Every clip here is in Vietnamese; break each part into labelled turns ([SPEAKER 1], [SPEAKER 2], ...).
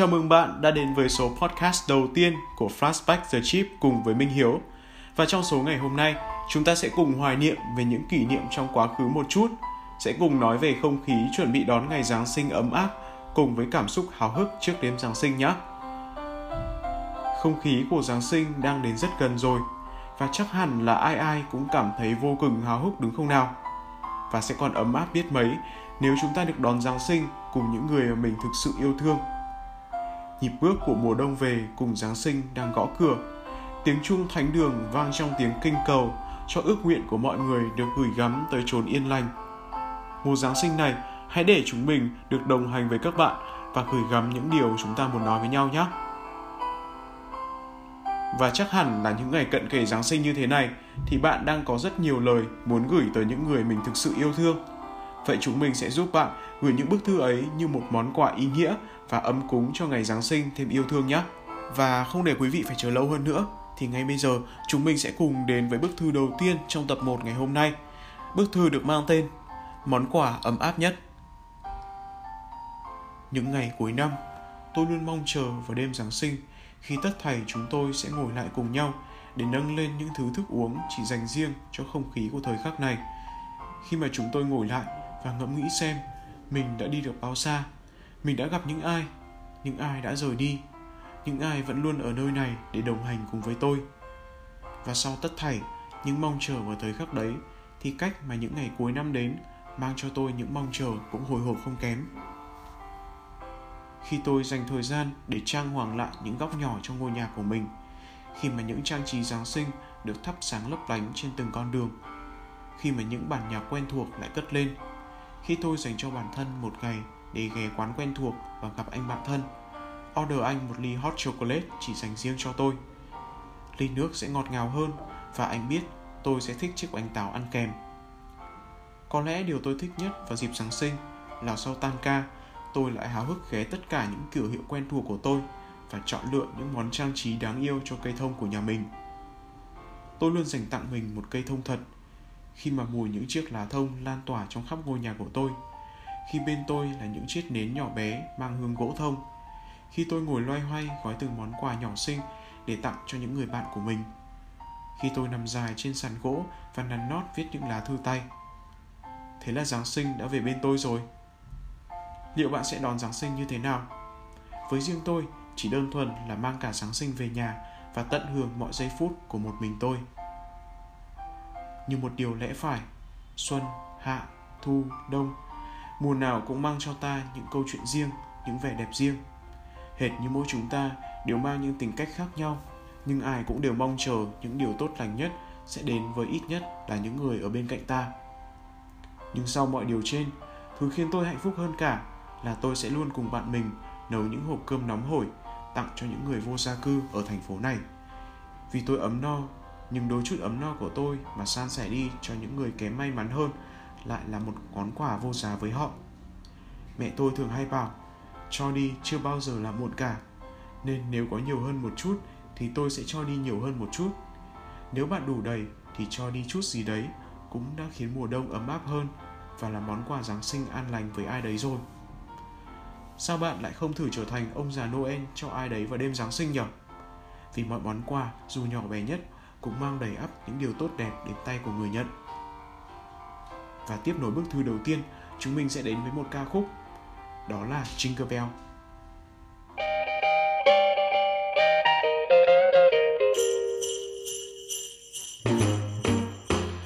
[SPEAKER 1] Chào mừng bạn đã đến với số podcast đầu tiên của Flashback The Chip cùng với Minh Hiếu. Và trong số ngày hôm nay, chúng ta sẽ cùng hoài niệm về những kỷ niệm trong quá khứ một chút, sẽ cùng nói về không khí chuẩn bị đón ngày Giáng sinh ấm áp cùng với cảm xúc háo hức trước đêm Giáng sinh nhé. Không khí của Giáng sinh đang đến rất gần rồi và chắc hẳn là ai ai cũng cảm thấy vô cùng háo hức đúng không nào? Và sẽ còn ấm áp biết mấy nếu chúng ta được đón Giáng sinh cùng những người mà mình thực sự yêu thương. Nhịp bước của mùa đông về cùng Giáng sinh đang gõ cửa. Tiếng chuông thánh đường vang trong tiếng kinh cầu cho ước nguyện của mọi người được gửi gắm tới chốn yên lành. Mùa Giáng sinh này, hãy để chúng mình được đồng hành với các bạn và gửi gắm những điều chúng ta muốn nói với nhau nhé. Và chắc hẳn là những ngày cận kề Giáng sinh như thế này thì bạn đang có rất nhiều lời muốn gửi tới những người mình thực sự yêu thương. Vậy chúng mình sẽ giúp bạn gửi những bức thư ấy như một món quà ý nghĩa và ấm cúng cho ngày Giáng sinh thêm yêu thương nhé. Và không để quý vị phải chờ lâu hơn nữa thì ngay bây giờ chúng mình sẽ cùng đến với bức thư đầu tiên trong tập 1 ngày hôm nay. Bức thư được mang tên Món quà ấm áp nhất. Những ngày cuối năm, tôi luôn mong chờ vào đêm Giáng sinh khi tất thảy chúng tôi sẽ ngồi lại cùng nhau để nâng lên những thứ thức uống chỉ dành riêng cho không khí của thời khắc này. Khi mà chúng tôi ngồi lại và ngẫm nghĩ xem mình đã đi được bao xa, mình đã gặp những ai, những ai đã rời đi, những ai vẫn luôn ở nơi này để đồng hành cùng với tôi. Và sau tất thảy, những mong chờ vào thời khắc đấy thì cách mà những ngày cuối năm đến mang cho tôi những mong chờ cũng hồi hộp không kém. Khi tôi dành thời gian để trang hoàng lại những góc nhỏ trong ngôi nhà của mình khi mà những trang trí giáng sinh được thắp sáng lấp lánh trên từng con đường khi mà những bản nhạc quen thuộc lại cất lên khi tôi dành cho bản thân một ngày để ghé quán quen thuộc và gặp anh bạn thân order anh một ly hot chocolate chỉ dành riêng cho tôi ly nước sẽ ngọt ngào hơn và anh biết tôi sẽ thích chiếc bánh táo ăn kèm có lẽ điều tôi thích nhất vào dịp Giáng sinh là sau tan ca, tôi lại háo hức ghé tất cả những cửa hiệu quen thuộc của tôi và chọn lựa những món trang trí đáng yêu cho cây thông của nhà mình. Tôi luôn dành tặng mình một cây thông thật khi mà mùi những chiếc lá thông lan tỏa trong khắp ngôi nhà của tôi. Khi bên tôi là những chiếc nến nhỏ bé mang hương gỗ thông. Khi tôi ngồi loay hoay gói từng món quà nhỏ xinh để tặng cho những người bạn của mình. Khi tôi nằm dài trên sàn gỗ và nắn nót viết những lá thư tay. Thế là Giáng sinh đã về bên tôi rồi liệu bạn sẽ đón Giáng sinh như thế nào? Với riêng tôi, chỉ đơn thuần là mang cả Giáng sinh về nhà và tận hưởng mọi giây phút của một mình tôi. Như một điều lẽ phải, xuân, hạ, thu, đông, mùa nào cũng mang cho ta những câu chuyện riêng, những vẻ đẹp riêng. Hệt như mỗi chúng ta đều mang những tính cách khác nhau, nhưng ai cũng đều mong chờ những điều tốt lành nhất sẽ đến với ít nhất là những người ở bên cạnh ta. Nhưng sau mọi điều trên, thứ khiến tôi hạnh phúc hơn cả là tôi sẽ luôn cùng bạn mình nấu những hộp cơm nóng hổi tặng cho những người vô gia cư ở thành phố này. Vì tôi ấm no, nhưng đôi chút ấm no của tôi mà san sẻ đi cho những người kém may mắn hơn lại là một món quà vô giá với họ. Mẹ tôi thường hay bảo, cho đi chưa bao giờ là muộn cả, nên nếu có nhiều hơn một chút thì tôi sẽ cho đi nhiều hơn một chút. Nếu bạn đủ đầy thì cho đi chút gì đấy cũng đã khiến mùa đông ấm áp hơn và là món quà Giáng sinh an lành với ai đấy rồi. Sao bạn lại không thử trở thành ông già Noel cho ai đấy vào đêm Giáng sinh nhỉ? Vì mọi món quà, dù nhỏ bé nhất, cũng mang đầy ắp những điều tốt đẹp đến tay của người nhận. Và tiếp nối bức thư đầu tiên, chúng mình sẽ đến với một ca khúc. Đó là Jingle Bell.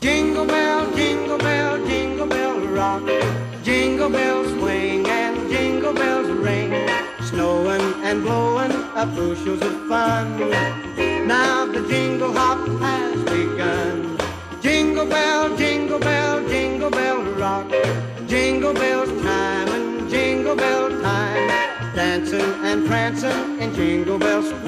[SPEAKER 2] Jingle bell, jingle bell, jingle bell rock. Jingle bells swing and jingle bells ring. Snowing and blowing up bushels of fun. In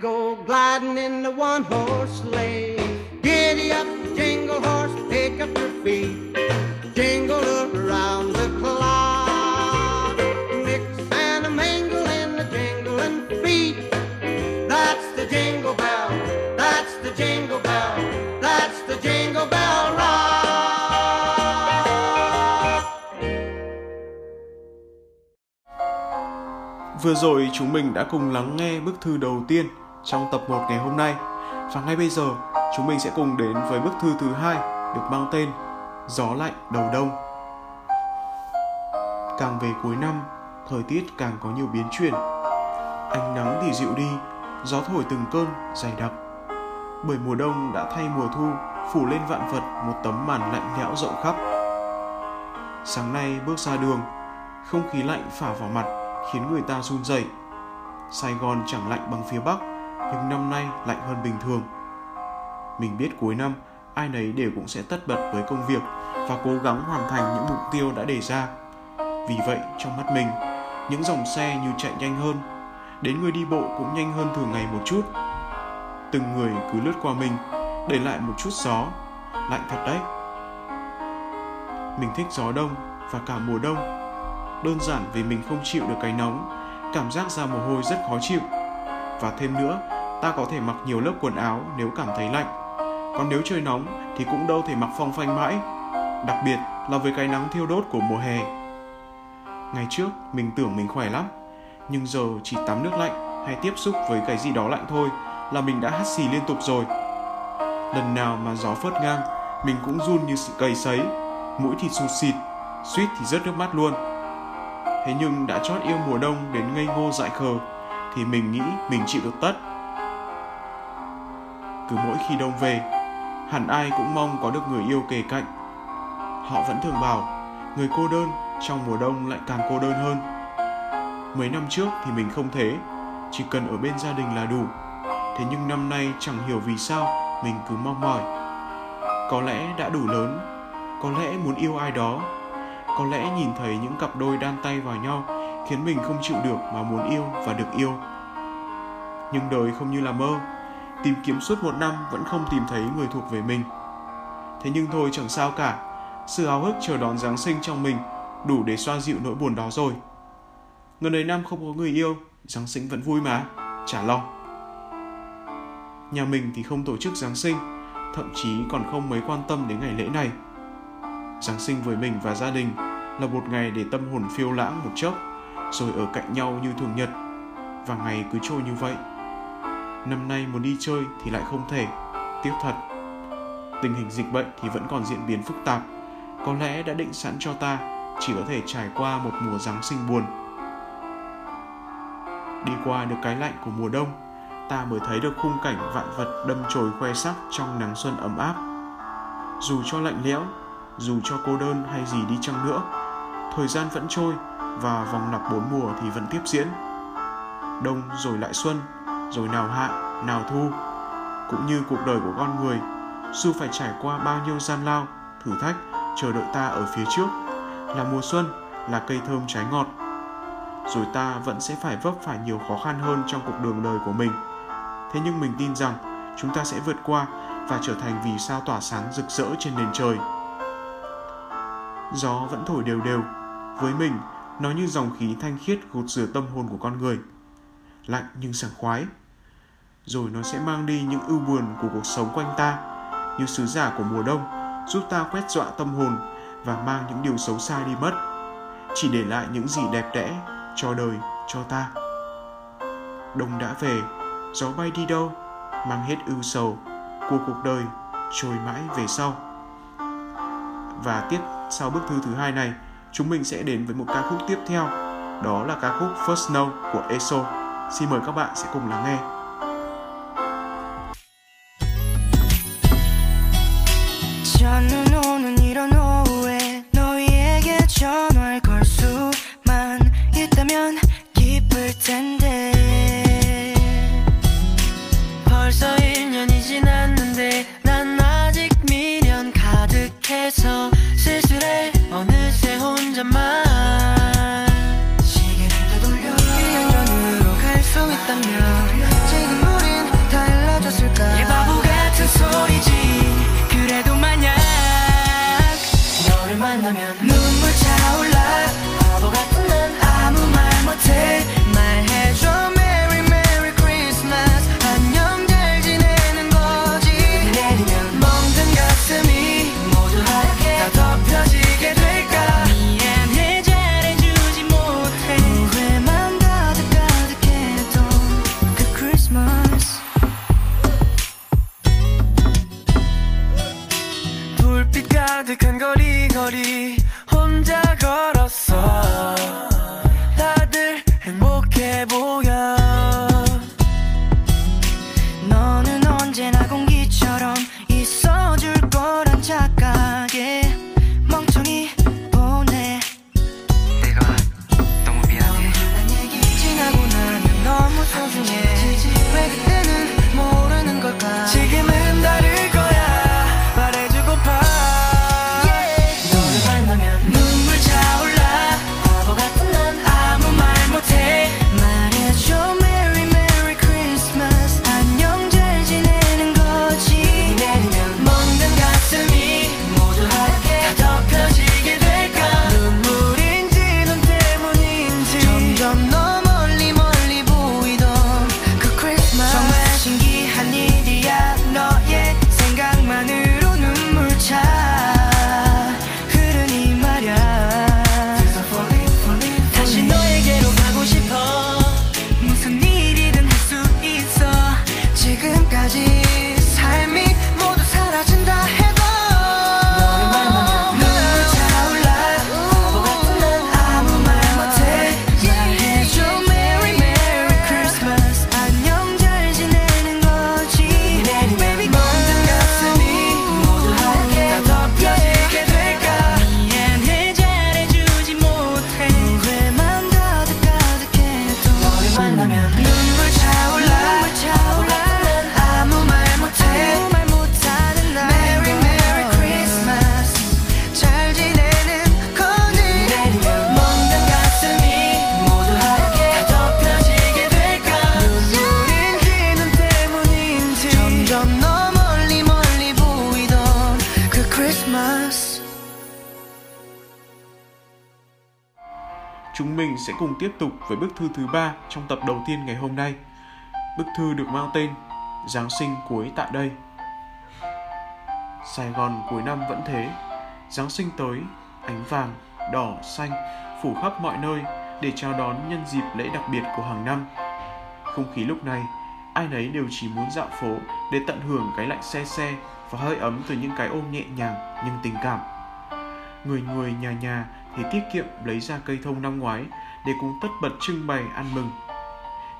[SPEAKER 2] go gliding in the one horse sleigh. Giddy up, jingle horse, pick up your feet. Jingle around the clock. Mix and a mingle in the jingling feet. That's the jingle bell. That's the jingle bell. That's the jingle bell rock.
[SPEAKER 1] Vừa rồi chúng mình đã cùng lắng nghe bức thư đầu tiên trong tập 1 ngày hôm nay. Và ngay bây giờ, chúng mình sẽ cùng đến với bức thư thứ hai được mang tên Gió lạnh đầu đông. Càng về cuối năm, thời tiết càng có nhiều biến chuyển. Ánh nắng thì dịu đi, gió thổi từng cơn dày đặc. Bởi mùa đông đã thay mùa thu, phủ lên vạn vật một tấm màn lạnh lẽo rộng khắp. Sáng nay bước ra đường, không khí lạnh phả vào mặt khiến người ta run rẩy. Sài Gòn chẳng lạnh bằng phía Bắc, nhưng năm nay lạnh hơn bình thường. Mình biết cuối năm ai nấy đều cũng sẽ tất bật với công việc và cố gắng hoàn thành những mục tiêu đã đề ra. Vì vậy, trong mắt mình, những dòng xe như chạy nhanh hơn, đến người đi bộ cũng nhanh hơn thường ngày một chút. Từng người cứ lướt qua mình, để lại một chút gió, lạnh thật đấy. Mình thích gió đông và cả mùa đông. Đơn giản vì mình không chịu được cái nóng, cảm giác ra mồ hôi rất khó chịu. Và thêm nữa, ta có thể mặc nhiều lớp quần áo nếu cảm thấy lạnh. Còn nếu trời nóng thì cũng đâu thể mặc phong phanh mãi. Đặc biệt là với cái nắng thiêu đốt của mùa hè. Ngày trước mình tưởng mình khỏe lắm, nhưng giờ chỉ tắm nước lạnh hay tiếp xúc với cái gì đó lạnh thôi là mình đã hắt xì liên tục rồi. Lần nào mà gió phớt ngang, mình cũng run như sự cầy sấy, mũi thì sụt xịt, suýt thì rớt nước mắt luôn. Thế nhưng đã chót yêu mùa đông đến ngây ngô dại khờ, thì mình nghĩ mình chịu được tất. Cứ mỗi khi đông về, hẳn ai cũng mong có được người yêu kề cạnh. Họ vẫn thường bảo, người cô đơn trong mùa đông lại càng cô đơn hơn. Mấy năm trước thì mình không thế, chỉ cần ở bên gia đình là đủ. Thế nhưng năm nay chẳng hiểu vì sao mình cứ mong mỏi. Có lẽ đã đủ lớn, có lẽ muốn yêu ai đó, có lẽ nhìn thấy những cặp đôi đan tay vào nhau khiến mình không chịu được mà muốn yêu và được yêu. Nhưng đời không như là mơ, tìm kiếm suốt một năm vẫn không tìm thấy người thuộc về mình. Thế nhưng thôi chẳng sao cả, sự háo hức chờ đón Giáng sinh trong mình đủ để xoa dịu nỗi buồn đó rồi. gần ấy năm không có người yêu, Giáng sinh vẫn vui mà, chả lo. Nhà mình thì không tổ chức Giáng sinh, thậm chí còn không mấy quan tâm đến ngày lễ này. Giáng sinh với mình và gia đình là một ngày để tâm hồn phiêu lãng một chốc, rồi ở cạnh nhau như thường nhật, và ngày cứ trôi như vậy. Năm nay muốn đi chơi thì lại không thể, tiếc thật. Tình hình dịch bệnh thì vẫn còn diễn biến phức tạp, có lẽ đã định sẵn cho ta chỉ có thể trải qua một mùa Giáng sinh buồn. Đi qua được cái lạnh của mùa đông, ta mới thấy được khung cảnh vạn vật đâm chồi khoe sắc trong nắng xuân ấm áp. Dù cho lạnh lẽo, dù cho cô đơn hay gì đi chăng nữa, thời gian vẫn trôi và vòng lặp bốn mùa thì vẫn tiếp diễn. Đông rồi lại xuân, rồi nào hạ, nào thu. Cũng như cuộc đời của con người, dù phải trải qua bao nhiêu gian lao, thử thách chờ đợi ta ở phía trước, là mùa xuân, là cây thơm trái ngọt. Rồi ta vẫn sẽ phải vấp phải nhiều khó khăn hơn trong cuộc đường đời của mình. Thế nhưng mình tin rằng chúng ta sẽ vượt qua và trở thành vì sao tỏa sáng rực rỡ trên nền trời. Gió vẫn thổi đều đều, với mình nó như dòng khí thanh khiết gột rửa tâm hồn của con người. Lạnh nhưng sảng khoái. Rồi nó sẽ mang đi những ưu buồn của cuộc sống quanh ta, như sứ giả của mùa đông, giúp ta quét dọa tâm hồn và mang những điều xấu xa đi mất, chỉ để lại những gì đẹp đẽ cho đời, cho ta. Đông đã về, gió bay đi đâu, mang hết ưu sầu của cuộc đời trôi mãi về sau. Và tiếp sau bức thư thứ hai này, chúng mình sẽ đến với một ca khúc tiếp theo, đó là ca khúc First Snow của ESO.
[SPEAKER 3] Xin mời các bạn sẽ cùng lắng nghe. Hadi can go Chúng mình sẽ cùng tiếp tục với bức thư thứ ba trong tập đầu tiên ngày hôm nay. Bức thư được mang tên Giáng sinh cuối tại đây. Sài Gòn cuối năm vẫn thế, Giáng sinh tới, ánh vàng, đỏ, xanh phủ khắp mọi nơi để chào đón nhân dịp lễ đặc biệt của hàng năm. Không khí lúc này, ai nấy đều chỉ muốn dạo phố để tận hưởng cái lạnh xe xe và hơi ấm từ những cái ôm nhẹ nhàng nhưng tình cảm. Người người nhà nhà thì tiết kiệm lấy ra cây thông năm ngoái để cùng tất bật trưng bày ăn mừng.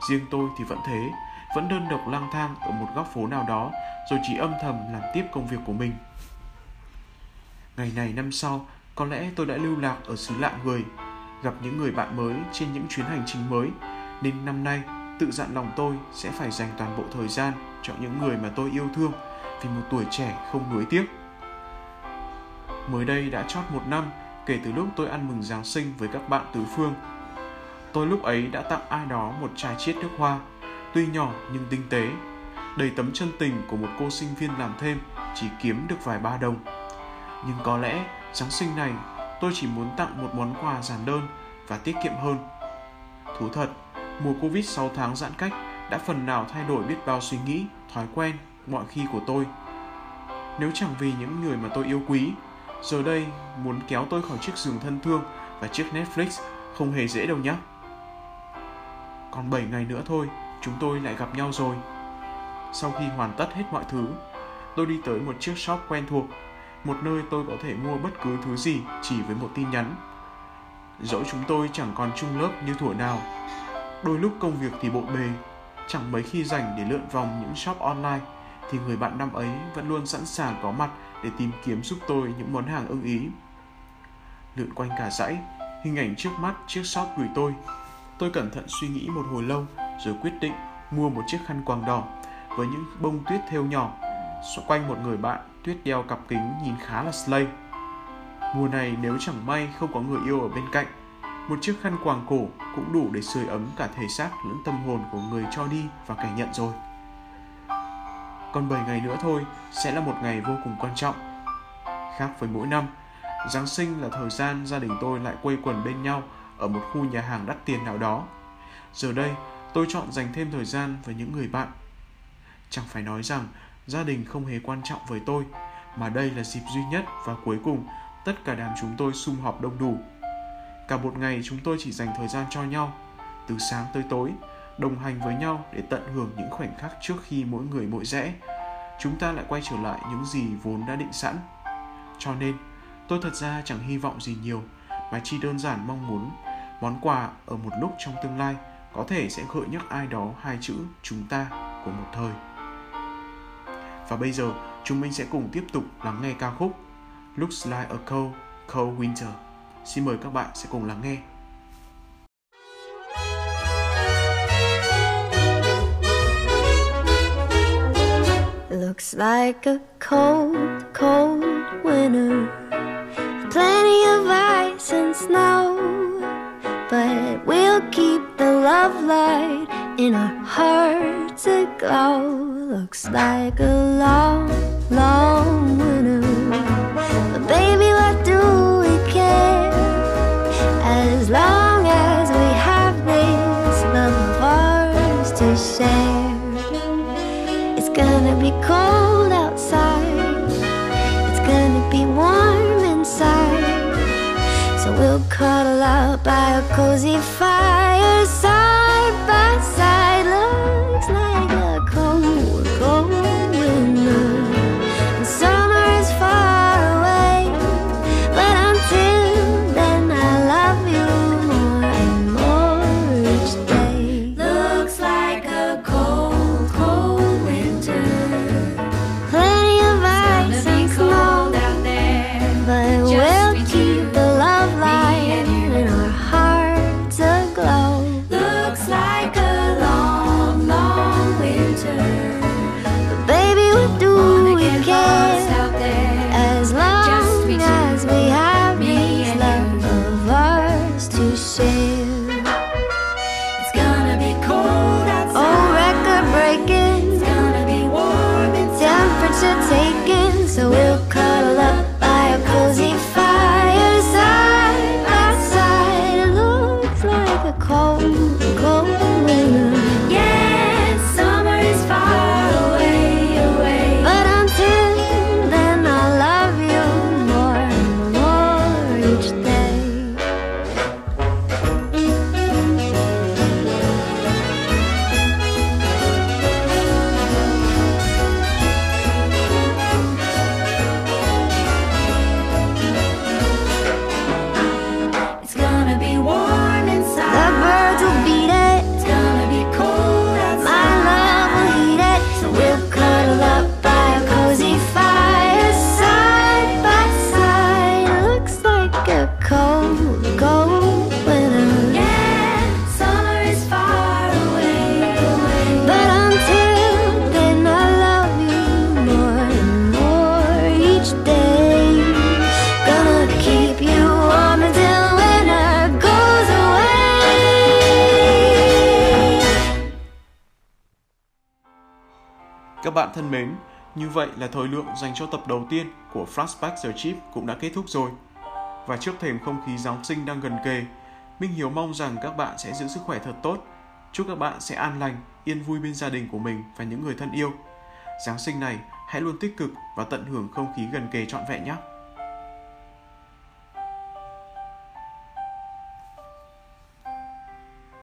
[SPEAKER 3] Riêng tôi thì vẫn thế, vẫn đơn độc lang thang ở một góc phố nào đó rồi chỉ âm thầm làm tiếp công việc của mình. Ngày này năm sau, có lẽ tôi đã lưu lạc ở xứ lạ người, gặp những người bạn mới trên những chuyến hành trình mới, nên năm nay tự dặn lòng tôi sẽ phải dành toàn bộ thời gian cho những người mà tôi yêu thương vì một tuổi trẻ không nuối tiếc. Mới đây đã chót một năm kể từ lúc tôi ăn mừng Giáng sinh với các bạn tứ phương. Tôi lúc ấy đã tặng ai đó một chai chiết nước hoa, tuy nhỏ nhưng tinh tế, đầy tấm chân tình của một cô sinh viên làm thêm chỉ kiếm được vài ba đồng. Nhưng có lẽ Giáng sinh này tôi chỉ muốn tặng một món quà giản đơn và tiết kiệm hơn. Thú thật, mùa Covid 6 tháng giãn cách đã phần nào thay đổi biết bao suy nghĩ, thói quen mọi khi của tôi. Nếu chẳng vì những người mà tôi yêu quý Giờ đây, muốn kéo tôi khỏi chiếc giường thân thương và chiếc Netflix không hề dễ đâu nhé. Còn 7 ngày nữa thôi, chúng tôi lại gặp nhau rồi. Sau khi hoàn tất hết mọi thứ, tôi đi tới một chiếc shop quen thuộc, một nơi tôi có thể mua bất cứ thứ gì chỉ với một tin nhắn. Dẫu chúng tôi chẳng còn chung lớp như thuở nào,
[SPEAKER 1] Đôi lúc công việc thì bộn bề, chẳng mấy khi rảnh để lượn vòng những shop online thì người bạn năm ấy vẫn luôn sẵn sàng có mặt để tìm kiếm giúp tôi những món hàng ưng ý. Lượn quanh cả dãy, hình ảnh trước mắt chiếc shop gửi tôi. Tôi cẩn thận suy nghĩ một hồi lâu rồi quyết định mua một chiếc khăn quàng đỏ với những bông tuyết thêu nhỏ. Xoay quanh một người bạn, tuyết đeo cặp kính nhìn khá là slay. Mùa này nếu chẳng may không có người yêu ở bên cạnh, một chiếc khăn quàng cổ cũng đủ để sưởi ấm cả thể xác lẫn tâm hồn của người cho đi và kẻ nhận rồi. Còn 7 ngày nữa thôi sẽ là một ngày vô cùng quan trọng. Khác với mỗi năm, Giáng sinh là thời gian gia đình tôi lại quây quần bên nhau ở một khu nhà hàng đắt tiền nào đó. Giờ đây, tôi chọn dành thêm thời gian với những người bạn. Chẳng phải nói rằng gia đình không hề quan trọng với tôi, mà đây là dịp duy nhất và cuối cùng tất cả đám chúng tôi sum họp đông đủ. Cả một ngày chúng tôi chỉ dành thời gian cho nhau, từ sáng tới tối, đồng hành với nhau để tận hưởng những khoảnh khắc trước khi mỗi người mỗi rẽ. Chúng ta lại quay trở lại những gì vốn đã định sẵn. Cho nên, tôi thật ra chẳng hy vọng gì nhiều, mà chỉ đơn giản mong muốn món quà ở một lúc trong tương lai có thể sẽ gợi nhắc ai đó hai chữ chúng ta của một thời. Và bây giờ, chúng mình sẽ cùng tiếp tục lắng nghe ca khúc Looks Like a Cold, Cold Winter. Xin mời các bạn sẽ cùng lắng nghe.
[SPEAKER 4] Looks like a cold, cold winter. Plenty of ice and snow. But we'll keep the love light in our
[SPEAKER 1] bạn thân mến, như vậy là thời lượng dành cho tập đầu tiên của Flashback The Chip cũng đã kết thúc rồi. Và trước thềm không khí Giáng sinh đang gần kề, Minh Hiếu mong rằng các bạn sẽ giữ sức khỏe thật tốt. Chúc các bạn sẽ an lành, yên vui bên gia đình của mình và những người thân yêu. Giáng sinh này hãy luôn tích cực và tận hưởng không khí gần kề trọn vẹn nhé.